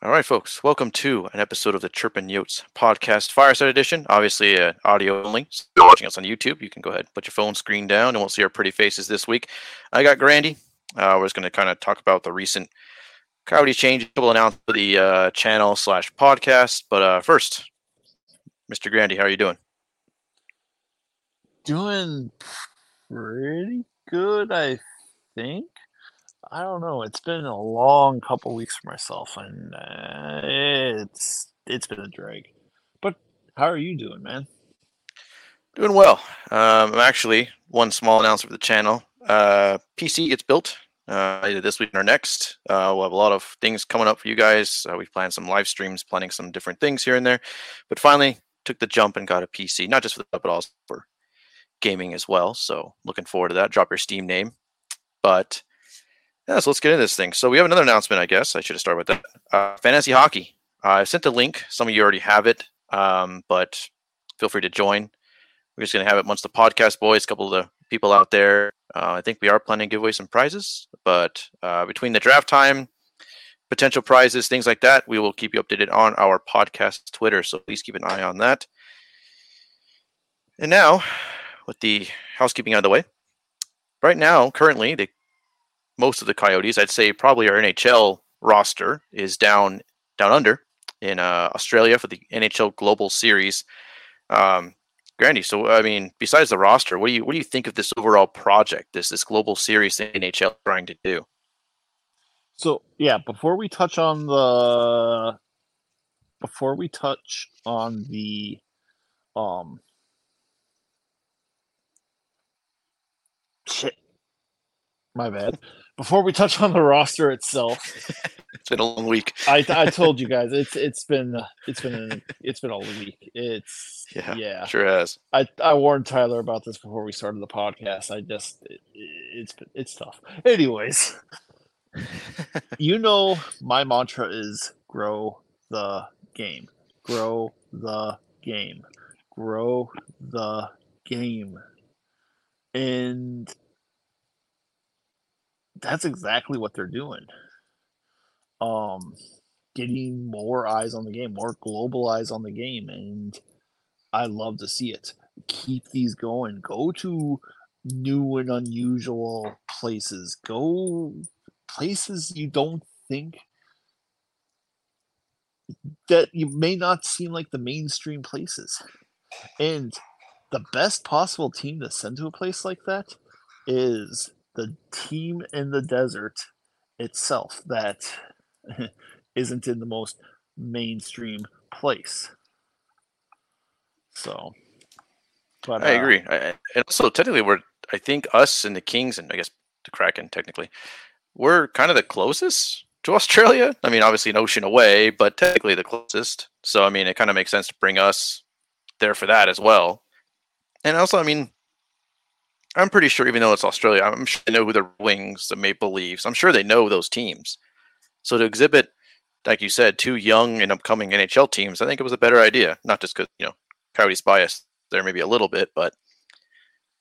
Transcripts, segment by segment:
All right, folks, welcome to an episode of the Chirpin Yotes podcast, Fireside Edition. Obviously, uh, audio only. So you're watching us on YouTube, you can go ahead put your phone screen down and we'll see our pretty faces this week. I got Grandy. Uh, we're just going to kind of talk about the recent Coyote change, couple announced for the uh, channel slash podcast. But uh, first, Mr. Grandy, how are you doing? Doing pretty good, I think. I don't know. It's been a long couple weeks for myself, and uh, it's it's been a drag. But how are you doing, man? Doing well. Um, I'm actually one small announcement for the channel. Uh, PC it's built uh, either this week or next. Uh, we'll have a lot of things coming up for you guys. Uh, we've planned some live streams, planning some different things here and there. But finally, took the jump and got a PC, not just for that, but also for gaming as well. So looking forward to that. Drop your Steam name. But yeah, so let's get into this thing. So we have another announcement, I guess. I should have started with that. Uh, fantasy hockey. Uh, I've sent the link. Some of you already have it, um, but feel free to join. We're just going to have it once the podcast boys, a couple of the people out there. Uh, I think we are planning to give away some prizes, but uh, between the draft time, potential prizes, things like that, we will keep you updated on our podcast Twitter. So please keep an eye on that. And now, with the housekeeping out of the way, right now, currently, the most of the Coyotes, I'd say probably our NHL roster is down down under in uh, Australia for the NHL Global Series. Um, Grandy, so I mean, besides the roster, what do you what do you think of this overall project, this this Global Series the NHL trying to do? So yeah, before we touch on the before we touch on the um shit my bad before we touch on the roster itself, it's been a long week. I, I told you guys it's it's been it's been it's been a week. It's yeah, yeah, sure has. I I warned Tyler about this before we started the podcast. I just it, it's it's tough. Anyways, you know my mantra is grow the game, grow the game, grow the game, and that's exactly what they're doing. Um, getting more eyes on the game, more global eyes on the game, and I love to see it. Keep these going. Go to new and unusual places. Go places you don't think that you may not seem like the mainstream places. And the best possible team to send to a place like that is the team in the desert itself that isn't in the most mainstream place. So, but I uh, agree. I, and also, technically, we're I think us and the Kings and I guess the Kraken technically we're kind of the closest to Australia. I mean, obviously an ocean away, but technically the closest. So, I mean, it kind of makes sense to bring us there for that as well. And also, I mean, I'm pretty sure, even though it's Australia, I'm sure they know who the Wings, the Maple Leafs. I'm sure they know those teams. So to exhibit, like you said, two young and upcoming NHL teams, I think it was a better idea. Not just because you know Coyotes bias there, maybe a little bit, but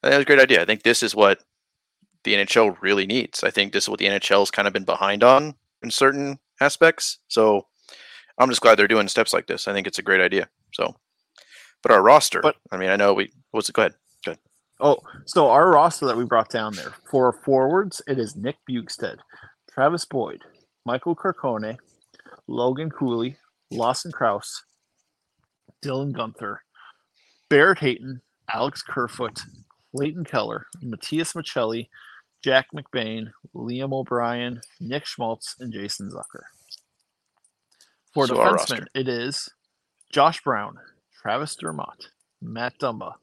I think it was a great idea. I think this is what the NHL really needs. I think this is what the NHL has kind of been behind on in certain aspects. So I'm just glad they're doing steps like this. I think it's a great idea. So, but our roster, but, I mean, I know we. What's it? Go ahead. Oh, so our roster that we brought down there for forwards, it is Nick Bjugstad, Travis Boyd, Michael Carcone, Logan Cooley, Lawson Crouse, Dylan Guenther, Barrett Hayton, Alex Kerfoot, Clayton Keller, Matias Maccelli, Jack McBain, Liam O'Brien, Nick Schmaltz, and Jason Zucker. For so defensemen, it is Josh Brown, Travis Dermott, Matt Dumba,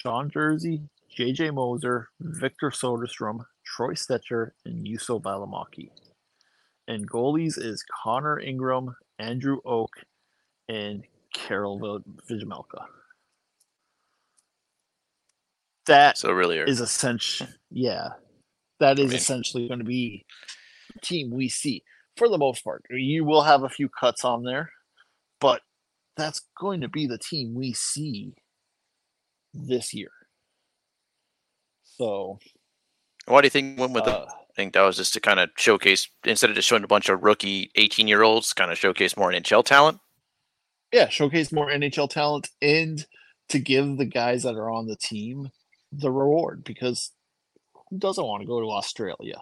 Sean Durzi, JJ Moser, Victor Soderstrom, Troy Stecher, and Juuso Valimaki. And goalies is Connor Ingram, Andrew Oak, and Karel Vejmelka. That so really is essential. Yeah, that is I mean, essentially going to be team we see for the most part. You will have a few cuts on there, but that's going to be the team we see this year. So, why do you think went with uh, think that was just to kind of showcase instead of just showing a bunch of rookie 18 year olds, kind of showcase more NHL talent. Yeah, showcase more NHL talent and to give the guys that are on the team the reward because who doesn't want to go to Australia?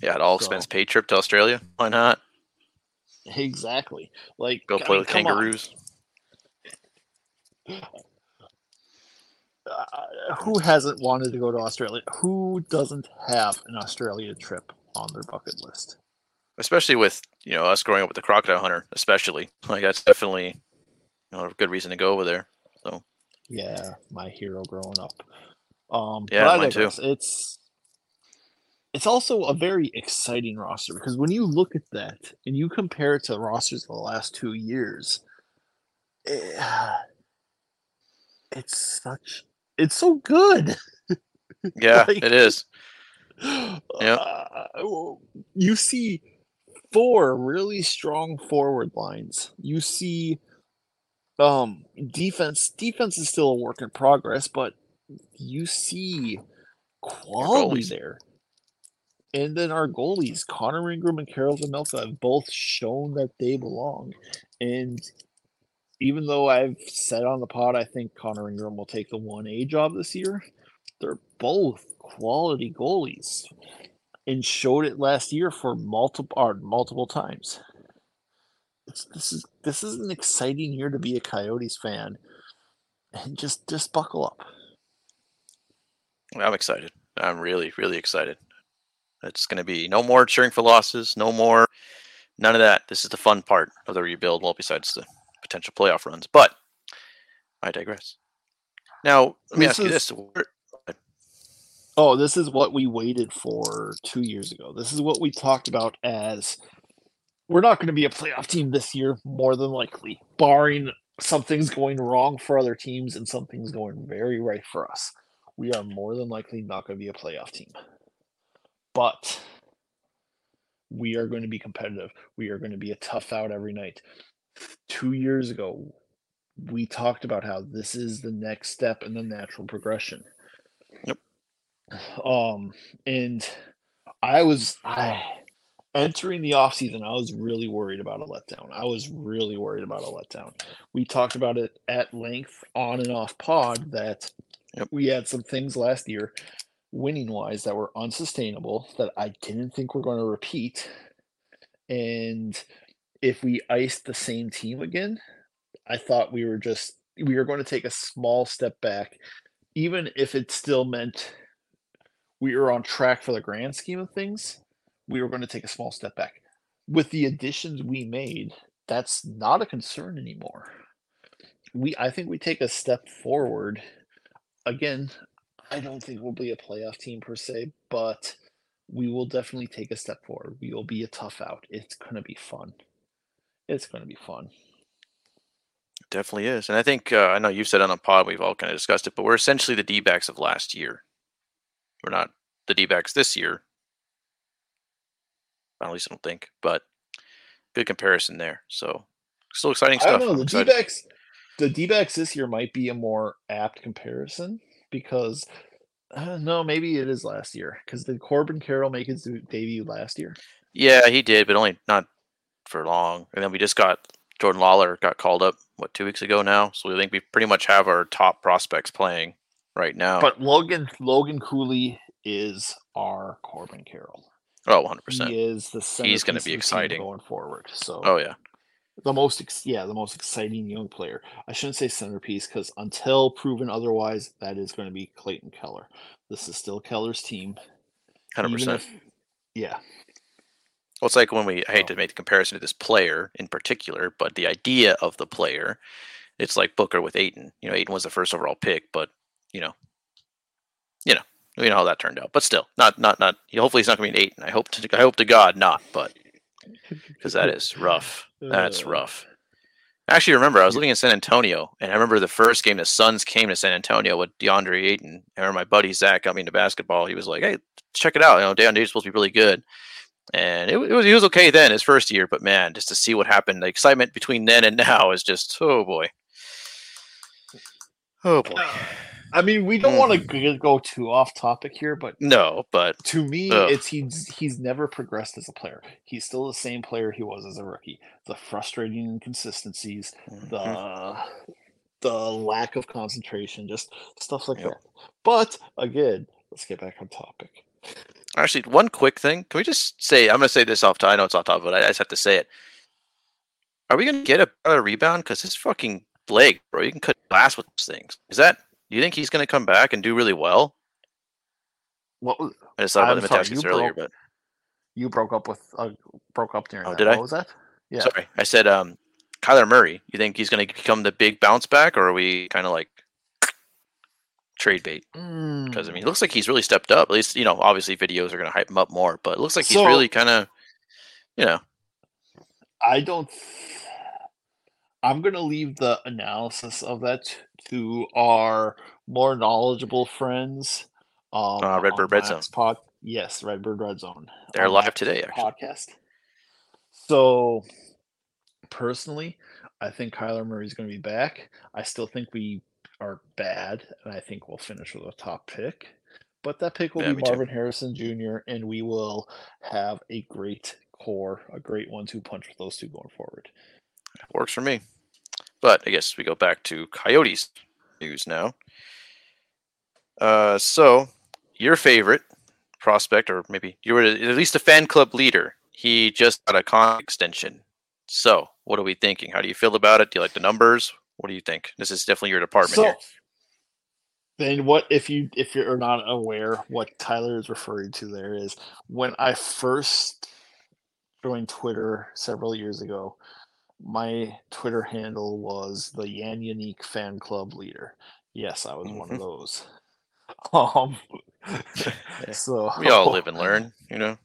Yeah, an all expense so, paid trip to Australia. Why not? Exactly. Like go play I mean, with kangaroos. Uh, who hasn't wanted to go to Australia? Who doesn't have an Australia trip on their bucket list? Especially with you know us growing up with the crocodile hunter, especially like that's definitely you know, a good reason to go over there. So yeah, my hero growing up. Um, yeah, mine too. It's it's also a very exciting roster because when you look at that and you compare it to rosters of the last two years, it, it's such it's so good. Yeah, like, it is. Yeah. Uh, you see four really strong forward lines. You see um defense defense is still a work in progress, but you see quality there. And then our goalies, Connor Ingram and Karel Vejmelka, have both shown that they belong. And even though I've said on the pod I think Connor Ingram will take the one A job this year, they're both quality goalies and showed it last year for multiple or multiple times. It's, this is this is an exciting year to be a Coyotes fan, and just just buckle up. I'm excited. I'm really really excited. It's going to be no more cheering for losses, no more none of that. This is the fun part of the rebuild. Well, besides the potential playoff runs. But I digress. Now, let me this ask is, you this. Oh, this is what we waited for two years ago. This is what we talked about as we're not going to be a playoff team this year, more than likely, barring something's going wrong for other teams and something's going very right for us. We are more than likely not going to be a playoff team. But we are going to be competitive. We are going to be a tough out every night two years ago, we talked about how this is the next step in the natural progression. Yep. Um, and I was I entering the off season, I was really worried about a letdown. I was really worried about a letdown. We talked about it at length on and off pod that yep. we had some things last year, winning wise, that were unsustainable that I didn't think were going to repeat. And if we iced the same team again, I thought we were just we were going to take a small step back, even if it still meant we were on track for the grand scheme of things. We were going to take a small step back. With the additions we made, that's not a concern anymore. We I think we take a step forward. Again, I don't think we'll be a playoff team per se, but we will definitely take a step forward. We will be a tough out. It's going to be fun it's going to be fun. It definitely is. And I think, uh, I know you've said on the pod, we've all kind of discussed it, but we're essentially the D backs of last year. We're not the D backs this year. At least I don't think, but good comparison there. So still exciting stuff. I don't know. The D backs, the D backs this year might be a more apt comparison because uh, no, maybe it is last year because did Corbin Carroll make his debut last year? Yeah, he did, but only not for long. And then we just got Jordan Lawler got called up what two weeks ago now. So we think we pretty much have our top prospects playing right now. But Logan Logan Cooley is our Corbin Carroll. Oh, 100 percent. He is the he's going to be exciting going forward. So oh yeah, the most ex- yeah the most exciting young player. I shouldn't say centerpiece because until proven otherwise, that is going to be Clayton Keller. This is still Keller's team. Hundred percent. Yeah, well, it's like when we I hate oh. to make the comparison to this player in particular, but the idea of the player, it's like Booker with Ayton. You know, Ayton was the first overall pick, but you know, you know, we know how that turned out. But still, not not not. Hopefully, he's not going to be an Ayton. I hope to I hope to God not, but because that is rough. That's uh. rough. Actually, remember I was living in San Antonio, and I remember the first game the Suns came to San Antonio with DeAndre Ayton. I remember my buddy Zach got me into basketball. He was like, "Hey, check it out. You know, DeAndre is supposed to be really good." And it, it, was he was okay then his first year, but man, just to see what happened, the excitement between then and now is just oh boy, oh boy. Uh, I mean, we don't mm. want to go too off topic here, but no, but to me, ugh. it's he's he's never progressed as a player. He's still the same player he was as a rookie. The frustrating inconsistencies, mm-hmm. the the lack of concentration, just stuff like yep. that. But again, let's get back on topic. Actually, one quick thing. Can we just say? I'm going to say this off. Top, I know it's off top, but I just have to say it. Are we going to get a, a rebound? Because his fucking leg, bro, you can cut glass with those things. Is that? Do you think he's going to come back and do really well? What was? I just thought about the Metaxas earlier, broke, but you broke up with uh, broke up during. Oh, that. did I? What was that? Yeah. Sorry, I said um, Kyler Murray. You think he's going to become the big bounce back, or are we kind of like trade bait? Because mm. I mean, it hmm. looks like he's really stepped up. At least you know, obviously videos are going to hype him up more, but it looks like he's so, really kind of, you know. I don't. I'm going to leave the analysis of that to our more knowledgeable friends. Um, uh, Redbird Red Zone. Pod, yes, Redbird Red Zone. They're live today. Actually. Podcast. So, personally, I think Kyler Murray is going to be back. I still think we are bad, and I think we'll finish with a top pick. But that pick will yeah, be Marvin too. Harrison Jr., and we will have a great core, a great one-two punch with those two going forward. Works for me. But I guess we go back to Coyotes news now. Uh, so your favorite prospect, or maybe you were at least a fan club leader, he just got a con extension. So what are we thinking? How do you feel about it? Do you like the numbers? What do you think? This is definitely your department so, here. Then what if you if you're not aware what Tyler is referring to there is when I first joined Twitter several years ago, my Twitter handle was the Jan Jenik fan club leader. Yes, I was mm-hmm. one of mm-hmm. those. Um, so we all live and learn, you know.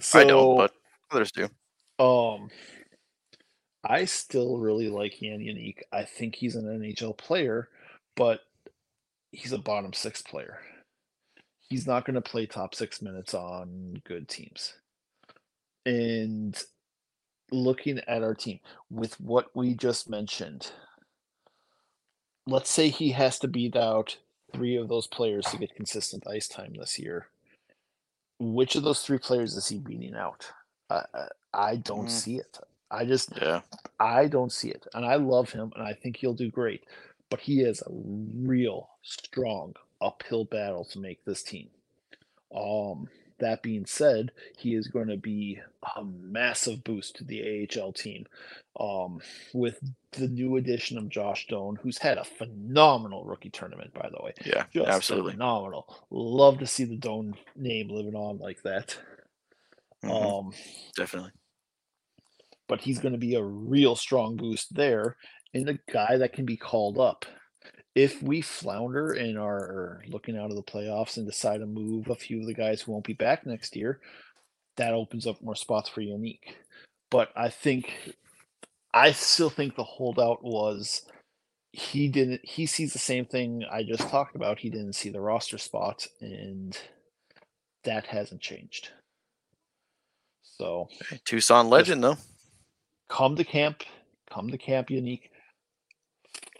so, I don't, but others do. Um, I still really like Jan Jenik. I think he's an NHL player, but he's a bottom six player. He's not going to play top six minutes on good teams. And looking at our team with what we just mentioned, let's say he has to beat out three of those players to get consistent ice time this year. Which of those three players is he beating out? I, I don't mm. see it. I just, yeah, I don't see it. And I love him and I think he'll do great. But he is a real strong uphill battle to make this team. Um, that being said, he is going to be a massive boost to the AHL team um, with the new addition of Josh Doan, who's had a phenomenal rookie tournament, by the way. Yeah, Just absolutely. Phenomenal. Love to see the Doan name living on like that. Mm-hmm. Um, Definitely. But he's going to be a real strong boost there and a guy that can be called up if we flounder and are looking out of the playoffs and decide to move a few of the guys who won't be back next year, that opens up more spots for Jenik. But I think, I still think the holdout was he didn't, he sees the same thing I just talked about. He didn't see the roster spot, and that hasn't changed. So, Tucson legend, though. Come to camp, come to camp Jenik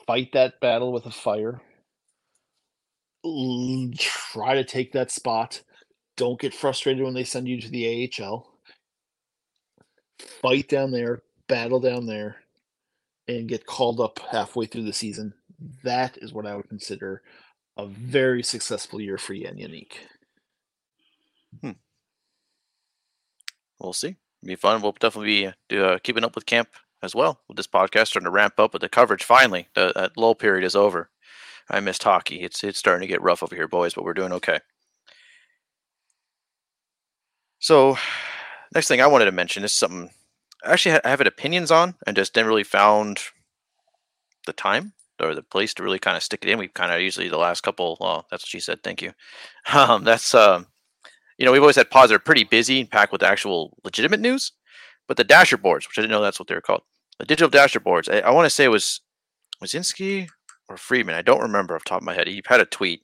fight that battle with a fire. Try to take that spot. Don't get frustrated when they send you to the AHL. Fight down there, battle down there, and get called up halfway through the season. That is what I would consider a very successful year for Jan Jenik. Hmm. We'll see. Be fun. We'll definitely be uh, keeping up with camp as well with this podcast starting to ramp up with the coverage. Finally, the, that lull period is over. I missed hockey. It's it's starting to get rough over here, boys, but we're doing okay. So, next thing I wanted to mention is something I actually I have opinions on, and just didn't really found the time or the place to really kind of stick it in. We've kind of usually the last couple. Well, that's what she said. Thank you. Um, that's um, you know, we've always had pods that are pretty busy, and packed with actual legitimate news. But the dasher boards, which I didn't know that's what they were called, the digital dasher boards. I, I want to say it was Wyshynski or Friedman. I don't remember off the top of my head. He had a tweet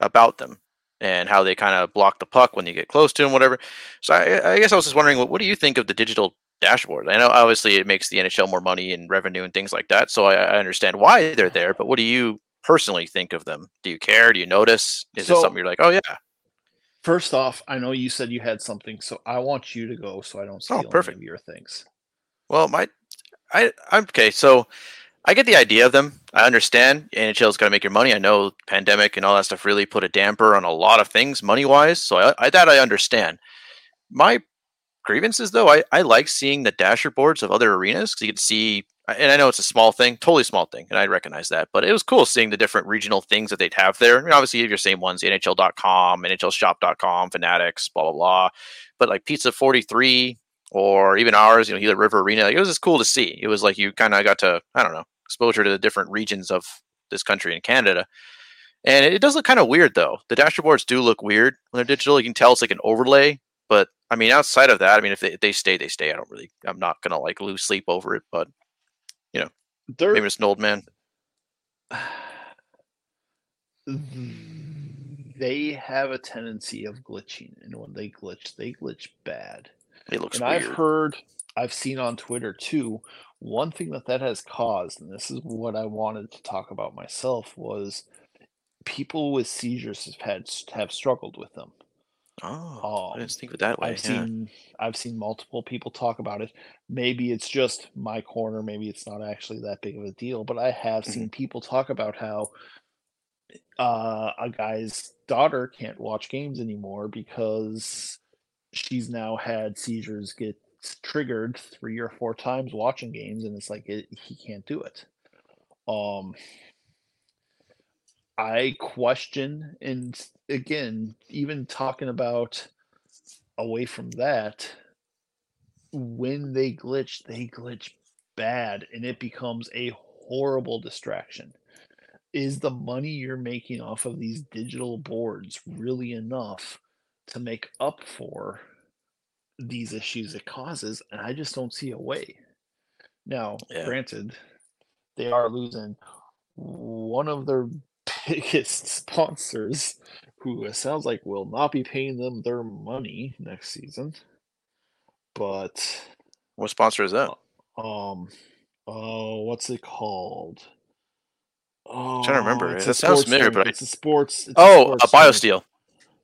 about them and how they kind of block the puck when you get close to them, whatever. So I, I guess I was just wondering, what, what, do you think of the digital dashboard? I know obviously it makes the NHL more money and revenue and things like that. So I, I understand why they're there, but what do you personally think of them? Do you care? Do you notice? Is so, it something you're like, oh yeah? First off, I know you said you had something, so I want you to go so I don't oh, steal oh, perfect. any of your things. Well, my, I, I'm okay. So I get the idea of them. I understand NHL's got to make your money. I know pandemic and all that stuff really put a damper on a lot of things money wise. So I, I that I understand. My grievances though, I, I like seeing the dasher boards of other arenas because you can see and I know it's a small thing, totally small thing, and I recognize that. But it was cool seeing the different regional things that they'd have there. I mean, obviously, you have your same ones: NHL.com, NHLShop.com, Fanatics, blah blah blah. But like Pizza Forty Three, or even ours, you know, Gila River Arena, like, it was just cool to see. It was like you kind of got to, I don't know, exposure to the different regions of this country and Canada. And it does look kind of weird though. The dashboards do look weird when they're digital. You can tell it's like an overlay, but I mean, outside of that, I mean, if they, if they stay, they stay. I don't really, I'm not gonna like lose sleep over it, but They're, maybe it's an old man. They have a tendency of glitching, and when they glitch, they glitch bad. It looks. And weird. I've heard, I've seen on Twitter too. One thing that that has caused, and this is what I wanted to talk about myself, was people with seizures have had have struggled with them. Oh, I didn't think of it that way. I've yeah. seen I've seen multiple people talk about it. Maybe it's just my corner. Maybe it's not actually that big of a deal. But I have mm-hmm. seen people talk about how uh, a guy's daughter can't watch games anymore because she's now had seizures get triggered three or four times watching games, and it's like it, he can't do it. Um, I question, and again, even talking about away from that, when they glitch, they glitch bad and it becomes a horrible distraction. Is the money you're making off of these digital boards really enough to make up for these issues it causes? And I just don't see a way. Now, yeah. granted, they are losing one of their biggest sponsors who it sounds like will not be paying them their money next season. But what sponsor is that? Um, oh, uh, what's it called? Oh, I'm trying to remember. It sounds familiar, but it's a sports. It's oh, a, sports a BioSteel.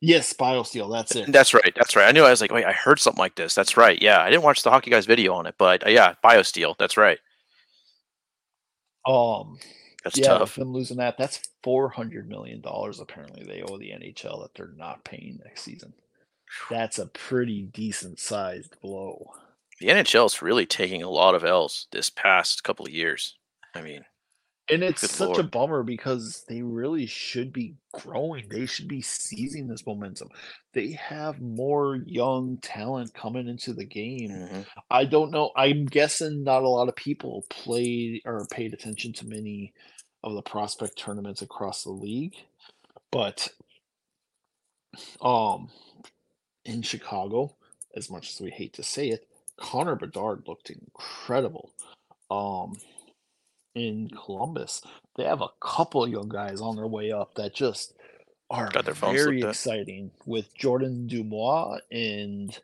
Yes, BioSteel. That's it. That's right. That's right. I knew. I was like, wait, I heard something like this. That's right. Yeah, I didn't watch the hockey guys video on it, but uh, yeah, BioSteel. That's right. Um, that's yeah, tough. Them losing that, that's four hundred million dollars. Apparently, they owe the NHL that they're not paying next season. That's a pretty decent sized blow. The NHL is really taking a lot of L's this past couple of years. I mean, and it's such Lord. a bummer because they really should be growing. They should be seizing this momentum. They have more young talent coming into the game. Mm-hmm. I don't know. I'm guessing not a lot of people played or paid attention to many of the prospect tournaments across the league. But um in Chicago, as much as we hate to say it, Connor Bedard looked incredible. Um in Columbus, they have a couple young guys on their way up that just are Got their very exciting with Jordan Dumais and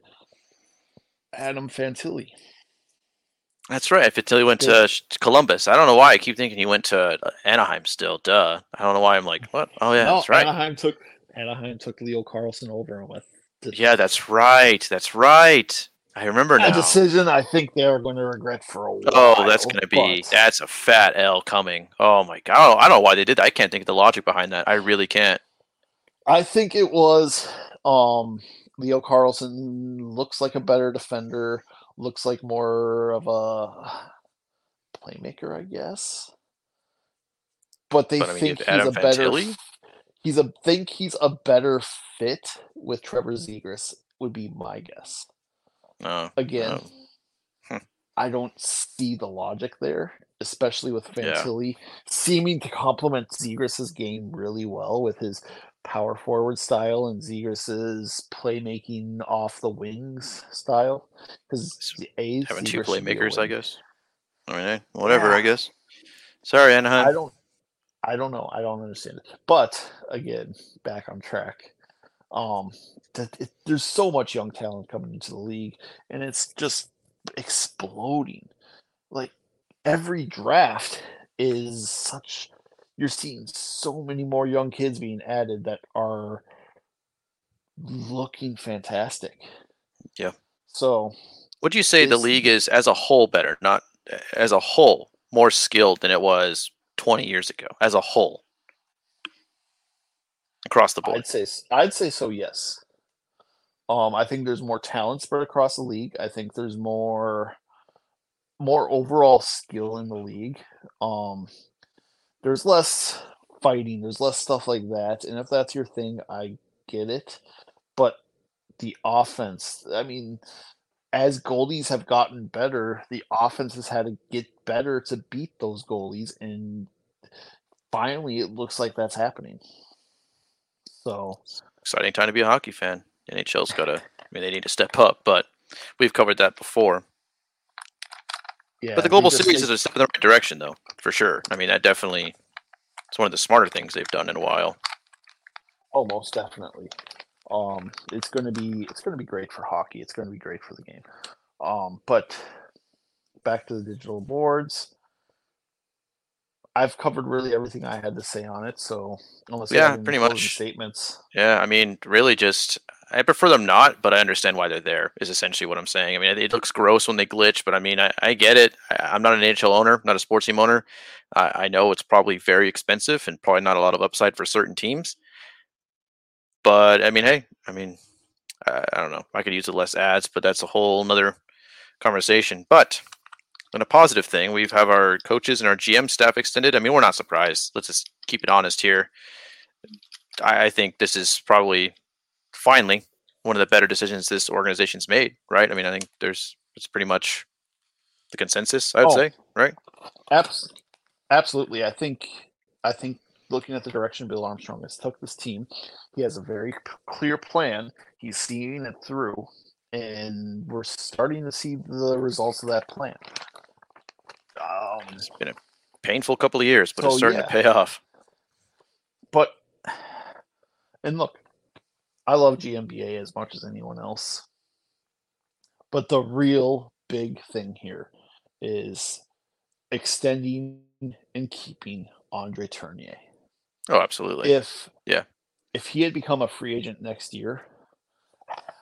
Adam Fantilli. That's right. Fantilli went to Columbus. I don't know why. I keep thinking he went to uh, Anaheim still. Duh. I don't know why I'm like, what? Oh yeah, no, that's right. Anaheim took Anaheim took Leo Carlsson over with. Yeah, that's right. That's right. I remember now. A decision I think they're going to regret for a while. Oh, that's going to be but... that's a fat L coming. Oh my god! I don't, I don't know why they did that. I can't think of the logic behind that. I really can't. I think it was um, Leo Carlsson looks like a better defender. Looks like more of a playmaker, I guess. But they but, I mean, think he's Adam a Fantilli? better. He's a think he's a better fit with Trevor Zegras would be my guess. No. Again, no. I don't see the logic there, especially with Fantilli yeah. seeming to complement Zegras's game really well with his power forward style and Zegras's playmaking off the wings style. Because A's having two playmakers, I guess. I mean, whatever, yeah. I guess. Sorry, Anaheim. I don't. I don't know. I don't understand it. But again, back on track. Um, that it, there's so much young talent coming into the league, and it's just exploding. Like every draft is such you're seeing so many more young kids being added that are looking fantastic. Yeah. So, would you say the league is as a whole better, not as a whole more skilled than it was 20 years ago, as a whole, across the board? I'd say I'd say so. Yes. Um, I think there's more talent spread across the league. I think there's more more overall skill in the league. Um, there's less fighting, there's less stuff like that. And if that's your thing, I get it. But the offense, I mean, as goalies have gotten better, the offense has had to get better to beat those goalies. And finally, it looks like that's happening. So exciting time to be a hockey fan. NHL's got to, I mean, they need to step up, but we've covered that before. Yeah, but the global series is a step in the right direction, though, for sure. I mean, that definitely it's one of the smarter things they've done in a while. Oh, most definitely. Um, it's going to be it's going to be great for hockey. It's going to be great for the game. Um, but back to the digital boards. I've covered really everything I had to say on it. So unless yeah, pretty much statements. Yeah, I mean, really, just I prefer them not, but I understand why they're there. Is essentially what I'm saying. I mean, it, looks gross when they glitch, but I mean, I, I get it. I, am not an NHL owner, not a sports team owner. I, I know it's probably very expensive and probably not a lot of upside for certain teams. But I mean, hey, I mean, I, I don't know. I could use the less ads, but that's a whole another conversation. But on a positive thing, we have our coaches and our GM staff extended. I mean, we're not surprised. Let's just keep it honest here. I, I think this is probably finally one of the better decisions this organization's made, right? I mean, I think there's it's pretty much the consensus, I'd oh, say, right? Abs- absolutely. I think I think looking at the direction Bill Armstrong has took this team, he has a very clear plan. He's seeing it through, and we're starting to see the results of that plan. Um, it's been a painful couple of years, but so, it's starting yeah. to pay off. But and look, I love GMBA as much as anyone else. But the real big thing here is extending and keeping Andre Tourigny. Oh, absolutely. If yeah, if he had become a free agent next year,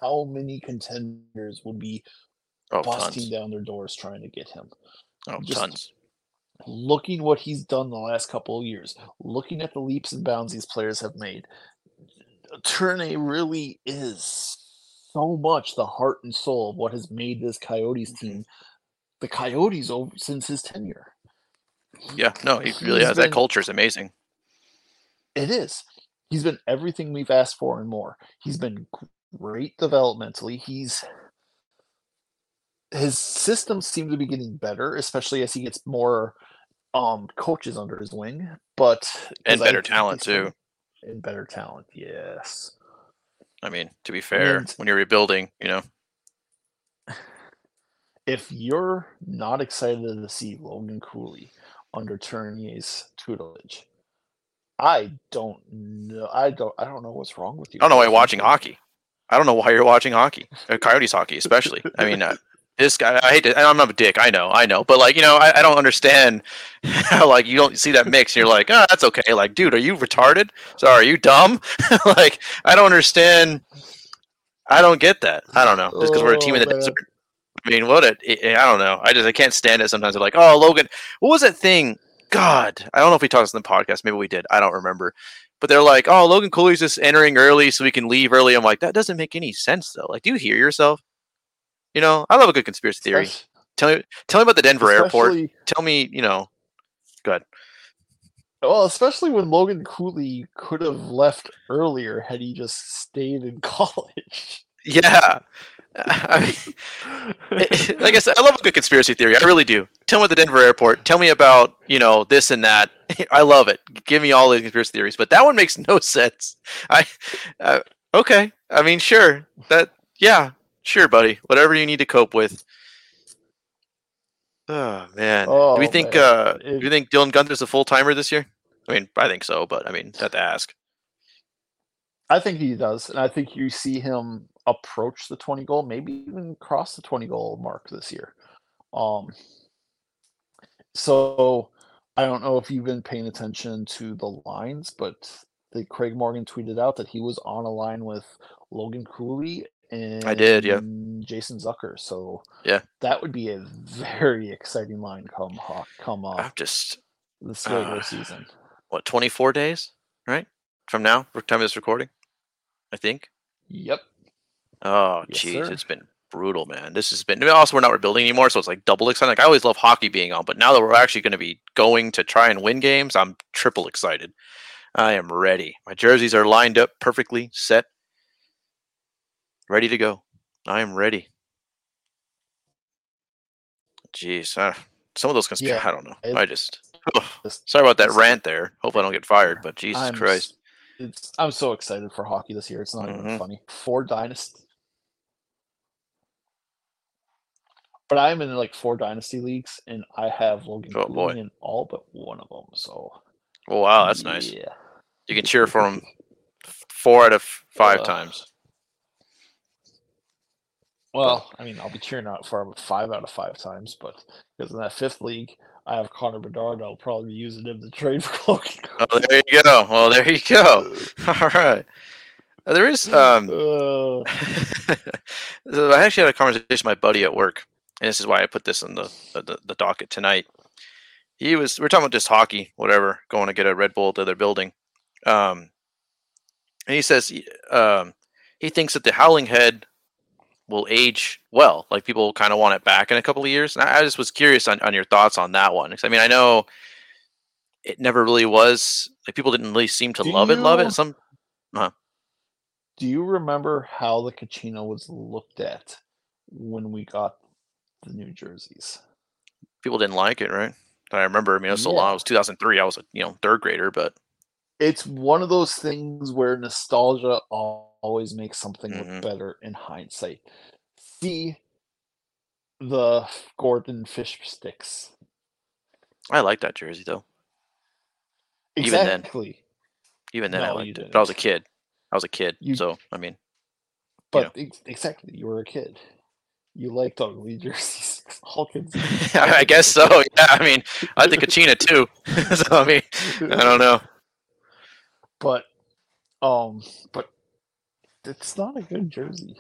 how many contenders would be oh, busting tons. down their doors trying to get him? Oh, Just tons. Looking what he's done the last couple of years, looking at the leaps and bounds these players have made, Tourigny really is so much the heart and soul of what has made this Coyotes mm-hmm. team the Coyotes over since his tenure. Yeah, no, he really has. Been, that culture is amazing. It is. He's been everything we've asked for and more. He's been great developmentally. He's his systems seem to be getting better, especially as he gets more um coaches under his wing. But and better talent too and better talent. Yes. I mean, to be fair, and when you're rebuilding, you know. If you're not excited to see Logan Cooley under Tourigny's tutelage, I don't know. I don't. I don't know what's wrong with you. I don't know why you're watching hockey. I don't know why you're watching hockey, uh, Coyotes hockey, especially. I mean, uh, this guy, I hate to, I'm not a dick, I know, I know, but like, you know, I, I don't understand how like you don't see that mix. And you're like, oh, that's okay. Like, dude, are you retarded? Sorry, are you dumb? like, I don't understand. I don't get that. I don't know. Just because we're a team in the oh, desert. I mean, what it? I don't know. I just, I can't stand it sometimes. They're like, oh, Logan, what was that thing? God, I don't know if we talked this in the podcast. Maybe we did. I don't remember. But they're like, oh, Logan Cooley's just entering early so we can leave early. I'm like, that doesn't make any sense though. Like, do you hear yourself? You know, I love a good conspiracy theory. Especially, tell me, tell me about the Denver airport. Tell me, you know, good. Well, especially when Logan Cooley could have left earlier had he just stayed in college. Yeah. I mean, like I said, I love a good conspiracy theory. I really do. Tell me about the Denver airport. Tell me about you know this and that. I love it. Give me all the conspiracy theories, but that one makes no sense. I uh, okay. I mean, sure that yeah, Sure, buddy. Whatever you need to cope with. Oh man. Oh, do we think man. uh do you think Dylan Gunther's a full timer this year? I mean, I think so, but I mean, have to ask. I think he does, and I think you see him approach the 20 goal, maybe even cross the 20 goal mark this year. Um so I don't know if you've been paying attention to the lines, but the Craig Morgan tweeted out that he was on a line with Logan Cooley and I did, yeah. Jason Zucker. So yeah, that would be a very exciting line come come off. I'm just this regular uh, season. What 24 days, right? From now, time of this recording, I think. Yep. Oh, jeez, yes, it's been brutal, man. This has been. I mean, also, we're not rebuilding anymore, so it's like double excited. Like I always love hockey being on, but now that we're actually going to be going to try and win games, I'm triple excited. I am ready. My jerseys are lined up perfectly, set, ready to go. I am ready. Jeez, uh, some of those conspiracy. Yeah, I don't know. It, I just. sorry about that rant there. Hope I don't get fired, but Jesus I'm, Christ. I'm so excited for hockey this year. It's not mm-hmm. even funny. Four dynasty. But I'm in like four dynasty leagues, and I have Logan oh, in all but one of them. So. Oh wow, that's yeah. nice. You can cheer for him four out of five uh, times. Well, I mean, I'll be cheering out for him five out of five times, but because in that fifth league, I have Connor Bedard. I'll probably be using him to trade for Logan. Oh, there you go. Well, there you go. All right. Uh, there is. Um, uh, I actually had a conversation with my buddy at work, and this is why I put this in the the, the docket tonight. He was. We are talking about just hockey, whatever, going to get a Red Bull to their building, um, and he says um, he thinks that the Howling Head will age well. Like people kind of want it back in a couple of years. And I just was curious on, on your thoughts on that one. Because I mean, I know it never really was like people didn't really seem to do love you, it, love it. Some. Uh, do you remember how the Kachina was looked at when we got the New Jerseys? People didn't like it, right? I remember. I mean, it was so yeah. long. It was 2003. I was a you know third grader, but it's one of those things where nostalgia always makes something mm-hmm. look better in hindsight. See the Gorton fish sticks. I like that jersey though. Exactly. Even then, even then no, I liked it. But I was a kid. I was a kid, you, so I mean. But you know. ex- exactly, you were a kid. You liked ugly jerseys. All kids. I guess so. Yeah, I mean, I the Kachina too. so I mean, I don't know. But, um, but it's not a good jersey.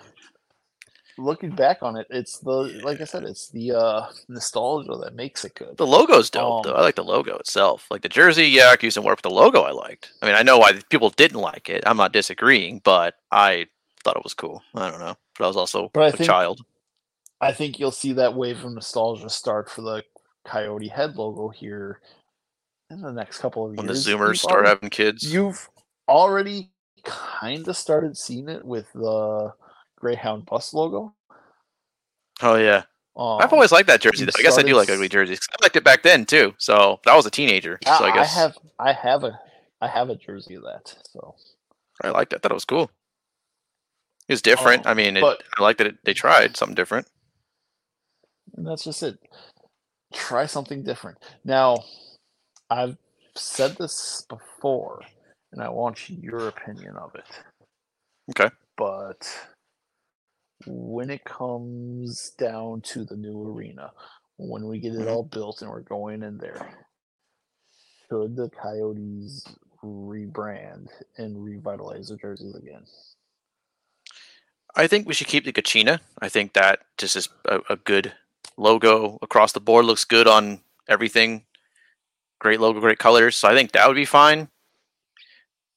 Looking back on it, it's the like I said, it's the uh nostalgia that makes it good. The logo's dope um, though. I like the logo itself. Like the jersey, yeah, I could use some work, but the logo I liked. I mean, I know why people didn't like it. I'm not disagreeing, but I thought it was cool. I don't know, but I was also but I a think, child. I think you'll see that wave of nostalgia start for the Coyote head logo here in the next couple of when years. When the Zoomers start having kids, you've already kind of started seeing it with the Greyhound bus logo. Oh yeah, um, I've always liked that jersey. Though. I guess I do like ugly jerseys. I liked it back then too. So I was a teenager. So I, I guess I have I have a I have a jersey of that. So I liked it. I thought it was cool. It was different. Um, I mean, it, but, I like that it, they tried something different. And that's just it. Try something different. Now, I've said this before and I want your opinion of it. Okay. But when it comes down to the new arena, when we get it mm-hmm. all built and we're going in there, should the Coyotes rebrand and revitalize the jerseys again? I think we should keep the Kachina. I think that just is a, a good logo across the board. Looks good on everything. Great logo, great colors. So I think that would be fine.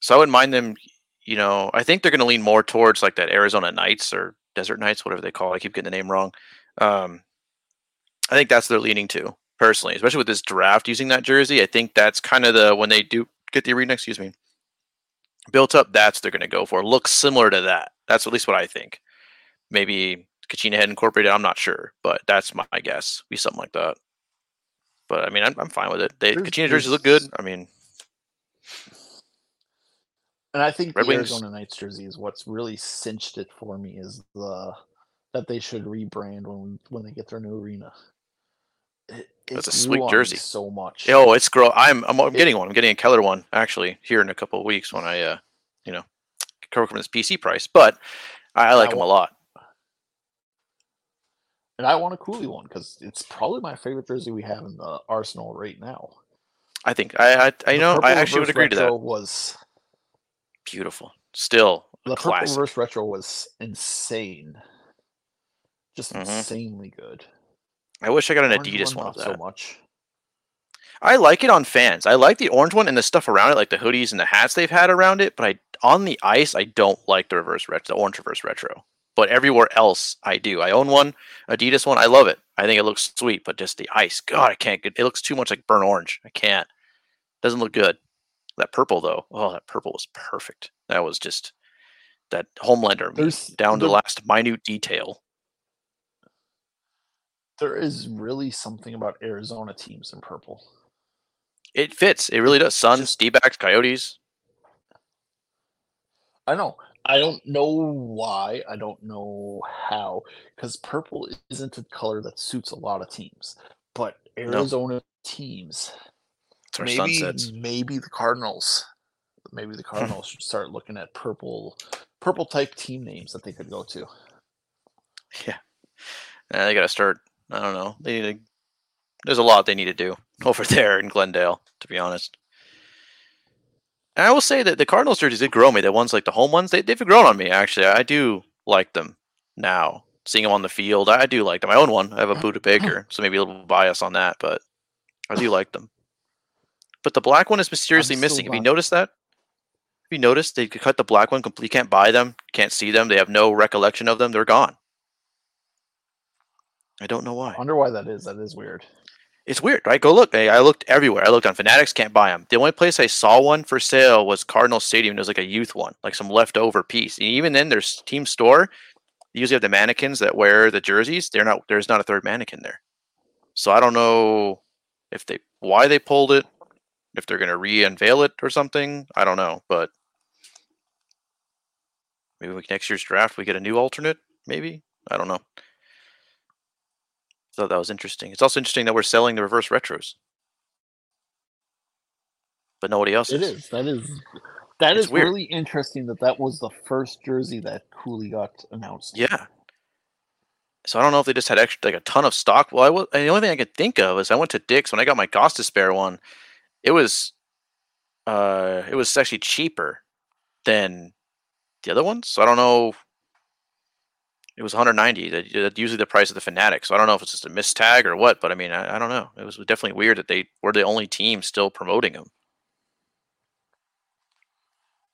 So I wouldn't mind them. You know, I think they're going to lean more towards like that Arizona Knights or Desert Knights, whatever they call. it. I keep getting the name wrong. Um, I think that's they're leaning to personally, especially with this draft using that jersey. I think that's kind of the when they do get the arena. Excuse me, built up. That's they're going to go for. Looks similar to that. That's at least what I think. Maybe Kachina had incorporated. I'm not sure, but that's my guess. Be something like that. But I mean, I'm, I'm fine with it. They Kachina jerseys look good. I mean, and I think Red the Wings. Arizona Knights jersey is what's really cinched it for me is the that they should rebrand when when they get their new arena. It, That's a sweet jersey. So much. Oh, it's grow. I'm I'm, I'm getting one. I'm getting a Keller one actually here in a couple of weeks when I uh you know cover from this PC price, but I, I like them a lot. And I want a Cooley one because it's probably my favorite jersey we have in the arsenal right now. I think I I, I know I actually would agree to that. Was beautiful. Still the purple reverse retro was insane, just mm-hmm. insanely good. I wish I got an orange Adidas one, one of that. So much. I like it on fans. I like the orange one and the stuff around it, like the hoodies and the hats they've had around it. But I on the ice, I don't like the reverse retro, the orange reverse retro. But everywhere else, I do. I own one, Adidas one. I love it. I think it looks sweet. But just the ice, God, I can't. Get, it looks too much like burnt orange. I can't. Doesn't look good. That purple though, oh, that purple was perfect. That was just that Homelander There's, down to the last minute detail. There is really something about Arizona teams in purple. It fits. It really does. Suns, D backs, Coyotes. I know. I don't know why. I don't know how. Because purple isn't a color that suits a lot of teams. But Arizona no. teams, maybe sunsets. maybe the Cardinals, maybe the hmm. Cardinals should start looking at purple, purple type team names that they could go to. Yeah, they got to start. I don't know. They need to, There's a lot they need to do over there in Glendale, to be honest. And I will say that the Cardinals jerseys did grow me. The ones like the home ones, they, they've grown on me. Actually, I do like them now. Seeing them on the field, I do like them. I own one. I have a Budda Baker, so maybe a little bias on that, but I do like them. But the black one is mysteriously missing. Have you noticed that? Have you noticed they cut the black one completely? Can't buy them. Can't see them. They have no recollection of them. They're gone. I don't know why. I wonder why that is. That is weird it's weird, right? Go look. I, I looked everywhere. I looked on Fanatics, can't buy them. The only place I saw one for sale was Cardinal Stadium. It was like a youth one, like some leftover piece. And even then, there's team store, they usually have the mannequins that wear the jerseys. They're not. There's not a third mannequin there. So I don't know if they why they pulled it, if they're going to re-unveil it or something. I don't know, but maybe next year's draft we get a new alternate. Maybe I don't know thought that was interesting. It's also interesting that we're selling the reverse retros, but nobody else. It is. is. That is. That it's is weird. really interesting that that was the first jersey that Cooley got announced. Yeah. So I don't know if they just had extra, like a ton of stock. Well, I was, the only thing I could think of is I went to Dick's when I got my Gostisbehere one. It was, uh, it was actually cheaper than the other ones. So I don't know it was 190. That's usually the price of the Fanatic. So I don't know if it's just a mistag or what, but I mean, I, I don't know. It was definitely weird that they were the only team still promoting them.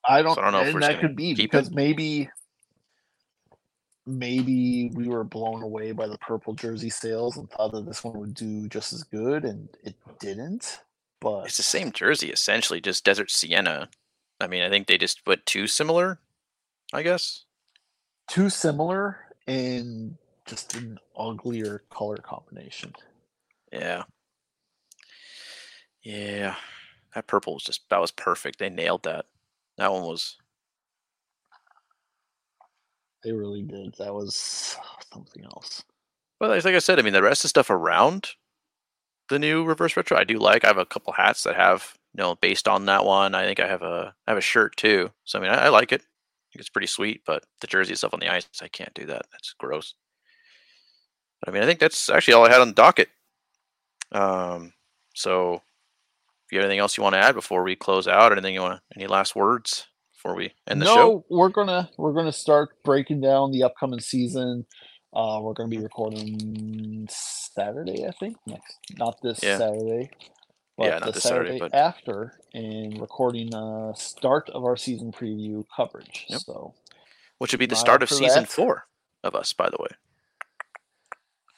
I don't, so I don't know and that could be because it. maybe maybe we were blown away by the purple jersey sales and thought that this one would do just as good, and it didn't. But it's the same jersey essentially, just desert sienna. I mean, I think they just put too similar. I guess too similar and just an uglier color combination. Yeah. Yeah. That purple was just that was perfect. They nailed that. That one was they really did. That was something else. Well, like I said, I mean the rest of the stuff around the new reverse retro I do like. I have a couple hats that have you know based on that one. I think I have a I have a shirt too. So I mean I, I like it it's pretty sweet, but the jersey stuff on the ice, I can't do that. That's gross. But I mean, I think that's actually all I had on the docket. Um, so, if you have anything else you want to add before we close out, or anything you want any last words before we end the no, show? No, we're gonna we're gonna start breaking down the upcoming season. Uh, we're gonna be recording Saturday, I think. Next, not this yeah. Saturday but yeah, the Saturday, Saturday but... after and recording the start of our season preview coverage. Yep. So, which would be the start of season that. four of us, by the way.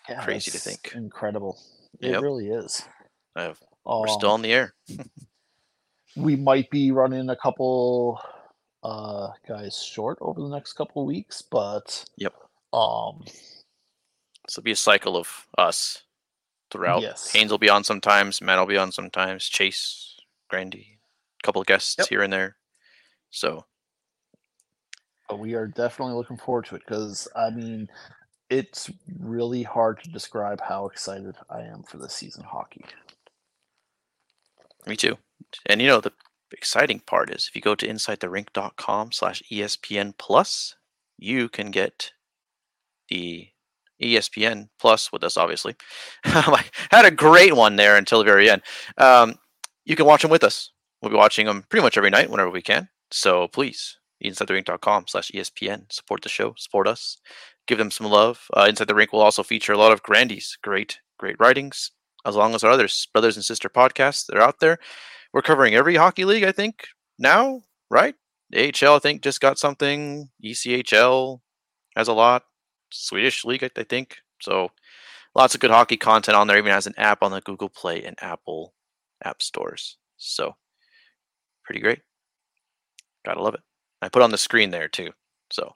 Yeah, Crazy to think. Incredible. It yep. really is. Have, we're um, still on the air. we might be running a couple uh, guys short over the next couple weeks, but yep. Um, this will be a cycle of us throughout. Yes. Haynes will be on sometimes. Matt will be on sometimes. Chase, Grandy, a couple of guests yep. here and there. So, we are definitely looking forward to it because I mean, it's really hard to describe how excited I am for this season hockey. Me too. And you know the exciting part is if you go to insidetherink.com slash ESPN plus, you can get the ESPN Plus with us, obviously. I had a great one there until the very end. Um, you can watch them with us. We'll be watching them pretty much every night whenever we can. So please, insidetherink.com slash ESPN. Support the show, support us, give them some love. Uh, Inside the Rink will also feature a lot of Grandy's great, great writings, as long as our other brothers and sister podcasts that are out there. We're covering every hockey league, I think, now, right? AHL, I think, just got something. ECHL has a lot. Swedish league, I think. So lots of good hockey content on there. Even has an app on the Google Play and Apple app stores. So pretty great. Gotta love it. I put on the screen there too. So,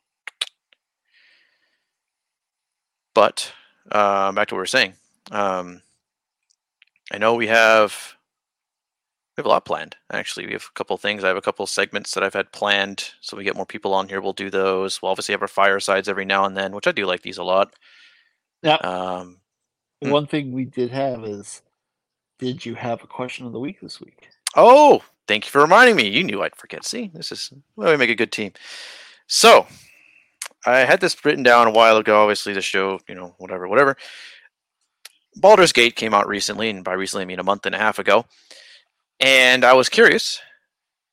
but uh, back to what we are saying. Um, I know we have we have a lot planned. Actually, we have a couple things. I have a couple segments that I've had planned, so we get more people on here. We'll do those. We'll obviously have our firesides every now and then, which I do like these a lot. Yeah. Um, hmm. One thing we did have is, did you have a question of the week this week? Oh, thank you for reminding me. You knew I'd forget. See, this is well, we make a good team. So, I had this written down a while ago. Obviously, the show, you know, whatever, whatever. Baldur's Gate came out recently, and by recently I mean a month and a half ago. And I was curious.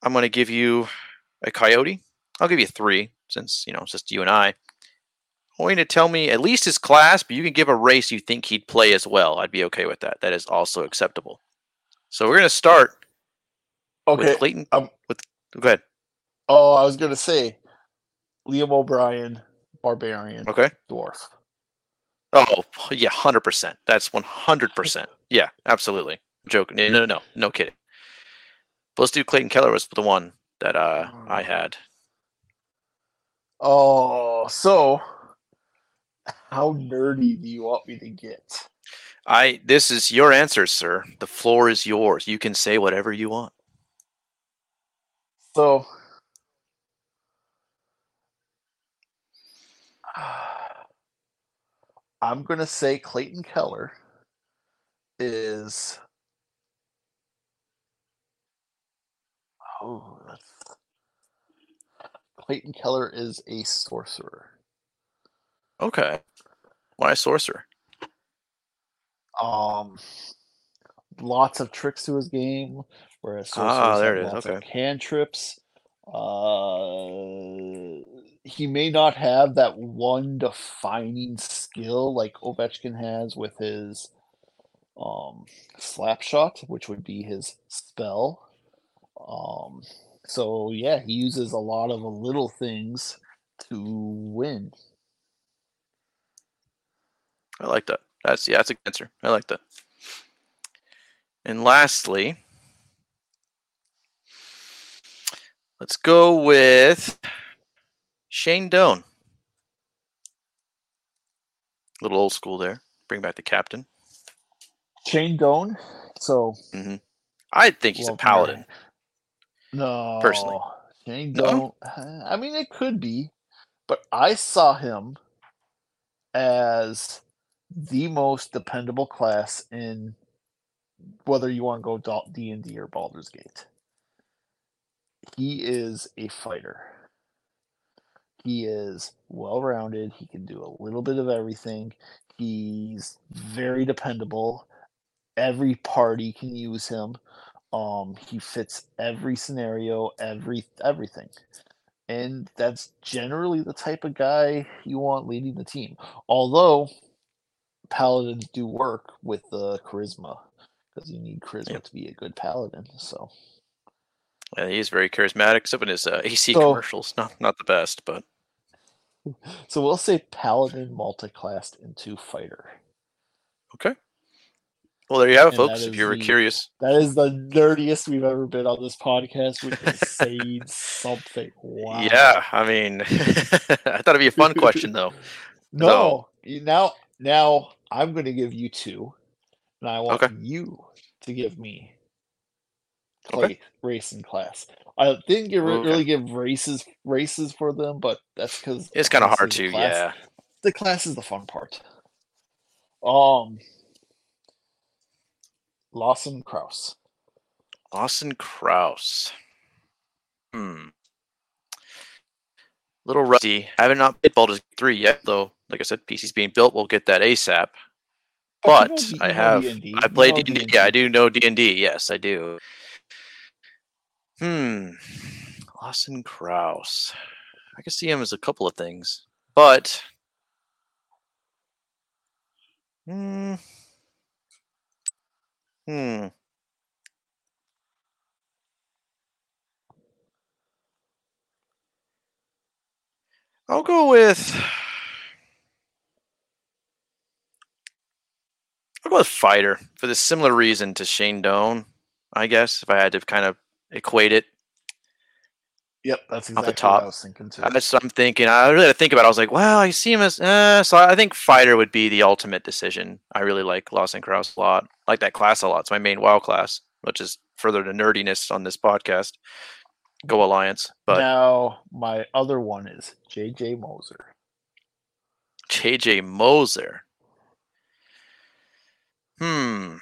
I'm going to give you a coyote. I'll give you three since, you know, it's just you and I. I want you to tell me at least his class, but you can give a race you think he'd play as well. I'd be okay with that. That is also acceptable. So we're going to start okay. with Clayton. Um, with, go ahead. Oh, I was going to say Liam O'Brien, Barbarian, okay, Dwarf. Oh, yeah, 100%. That's 100%. Yeah, absolutely. Joking. No, no, no, no kidding. But let's do Clayton Keller was the one that uh, I mm. had. Oh, so how nerdy do you want me to get? I this is your answer, sir. The floor is yours. You can say whatever you want. So I'm gonna say Clayton Keller is Oh, that's Clayton Keller is a sorcerer. Okay. Why a sorcerer? Um, lots of tricks to his game. Whereas ah, there it is. Okay. Cantrips. Uh, he may not have that one defining skill like Ovechkin has with his um slap shot, which would be his spell. Um, so yeah, he uses a lot of little things to win. I like that. That's yeah, that's a good answer. I like that. And lastly, let's go with Shane Doan. A little old school there. Bring back the captain. Shane Doan. So mm-hmm. I think he's well, a paladin. No, personally, Shane Doan. No? I mean, it could be, but I saw him as the most dependable class in whether you want to go D and D or Baldur's Gate. He is a fighter. He is well rounded. He can do a little bit of everything. He's very dependable. Every party can use him. Um, he fits every scenario, every everything, and that's generally the type of guy you want leading the team. Although paladins do work with the charisma because you need charisma yeah. to be a good paladin. So. Yeah, he's very charismatic, except in his uh, AC so, commercials. Not not the best, but. So we'll say paladin multiclassed into fighter. Okay. Well, there you have it, folks. If you were the, curious, that is the nerdiest we've ever been on this podcast. We can say something. Wow. Yeah, I mean, I thought it'd be a fun question, though. no, so. now now I'm going to give you two, and I want okay. you to give me play okay. race and class. I didn't give, okay. really give races races for them, but that's because it's kind of hard to. Class. Yeah, the class is the fun part. Um, Lawson Crouse. Lawson Crouse. Hmm. Little rusty. I haven't not played Baldur's 3 yet, though. Like I said, PC's being built. We'll get that ASAP. But oh, you know, I have. I played D&D. Yeah, I do know D&D. Yes, I do. Hmm. Lawson Crouse. I can see him as a couple of things, but hmm. Hmm. I'll go with I'll go with fighter for the similar reason to Shane Doan, I guess, if I had to kind of equate it. Yep, that's exactly the top. what I was thinking too. That's what I'm thinking. I really had to think about it. I was like, well, I see him as uh, so I think fighter would be the ultimate decision. I really like Lawson Crouse a lot. I like that class a lot. It's my main WoW class, which is further to nerdiness on this podcast. Go Alliance. But now my other one is JJ Moser. JJ Moser. Hmm.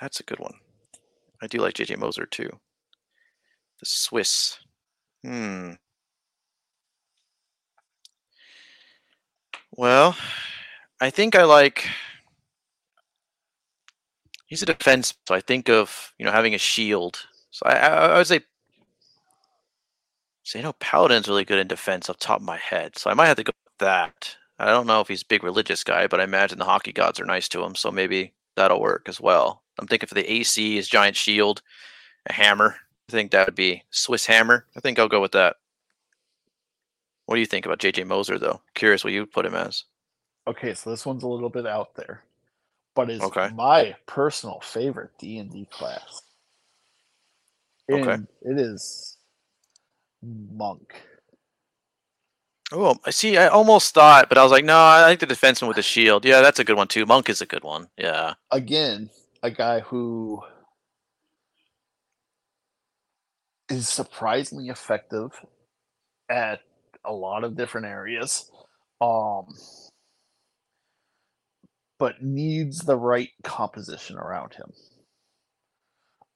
That's a good one. I do like JJ Moser too. The Swiss. Hmm. Well, I think I like. He's a defense, so I think of you know having a shield. So I, I, I would say. So you know, Paladin's really good in defense off top of my head, so I might have to go with that. I don't know if he's a big religious guy, but I imagine the hockey gods are nice to him, so maybe that'll work as well. I'm thinking for the AC is giant shield, a hammer. I think that would be Swiss hammer. I think I'll go with that. What do you think about JJ Moser though? Curious what you put him as. Okay, so this one's a little bit out there, but it's okay. my personal favorite D and D class. And okay. it is monk. Oh, I see. I almost thought, but I was like, no, I like the defenseman with the shield. Yeah, that's a good one too. Monk is a good one. Yeah. Again, a guy who is surprisingly effective at a lot of different areas. Um, but needs the right composition around him.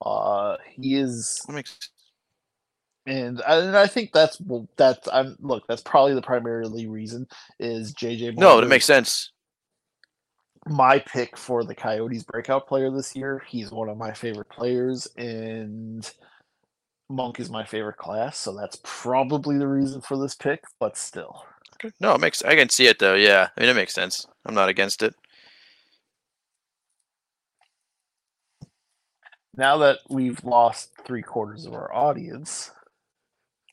Uh, he is. That makes and and I think that's well, that's I'm look that's probably the primarily reason is JJ. no, that makes sense. My pick for the Coyotes breakout player this year. He's one of my favorite players, and Monk is my favorite class, so that's probably the reason for this pick. But still, no, it makes I can see it though. Yeah, I mean it makes sense. I'm not against it. Now that we've lost three quarters of our audience,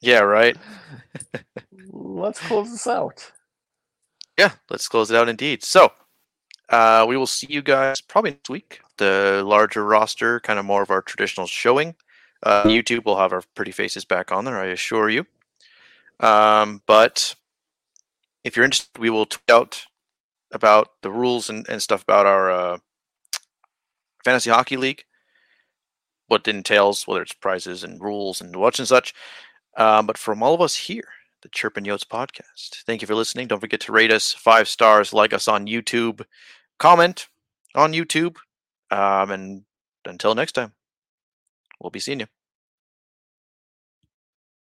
yeah, right. let's close this out. Yeah, let's close it out indeed. So, uh, we will see you guys probably next week. The larger roster, kind of more of our traditional showing. Uh, YouTube will have our pretty faces back on there, I assure you. Um, but if you're interested, we will tweet out about the rules and, and stuff about our uh, fantasy hockey league, what it entails, whether it's prizes and rules and what and such. Um, but from all of us here, the Chirpin Yotes podcast, thank you for listening. Don't forget to rate us five stars, like us on YouTube, comment on YouTube. Um, and until next time, we'll be seeing you.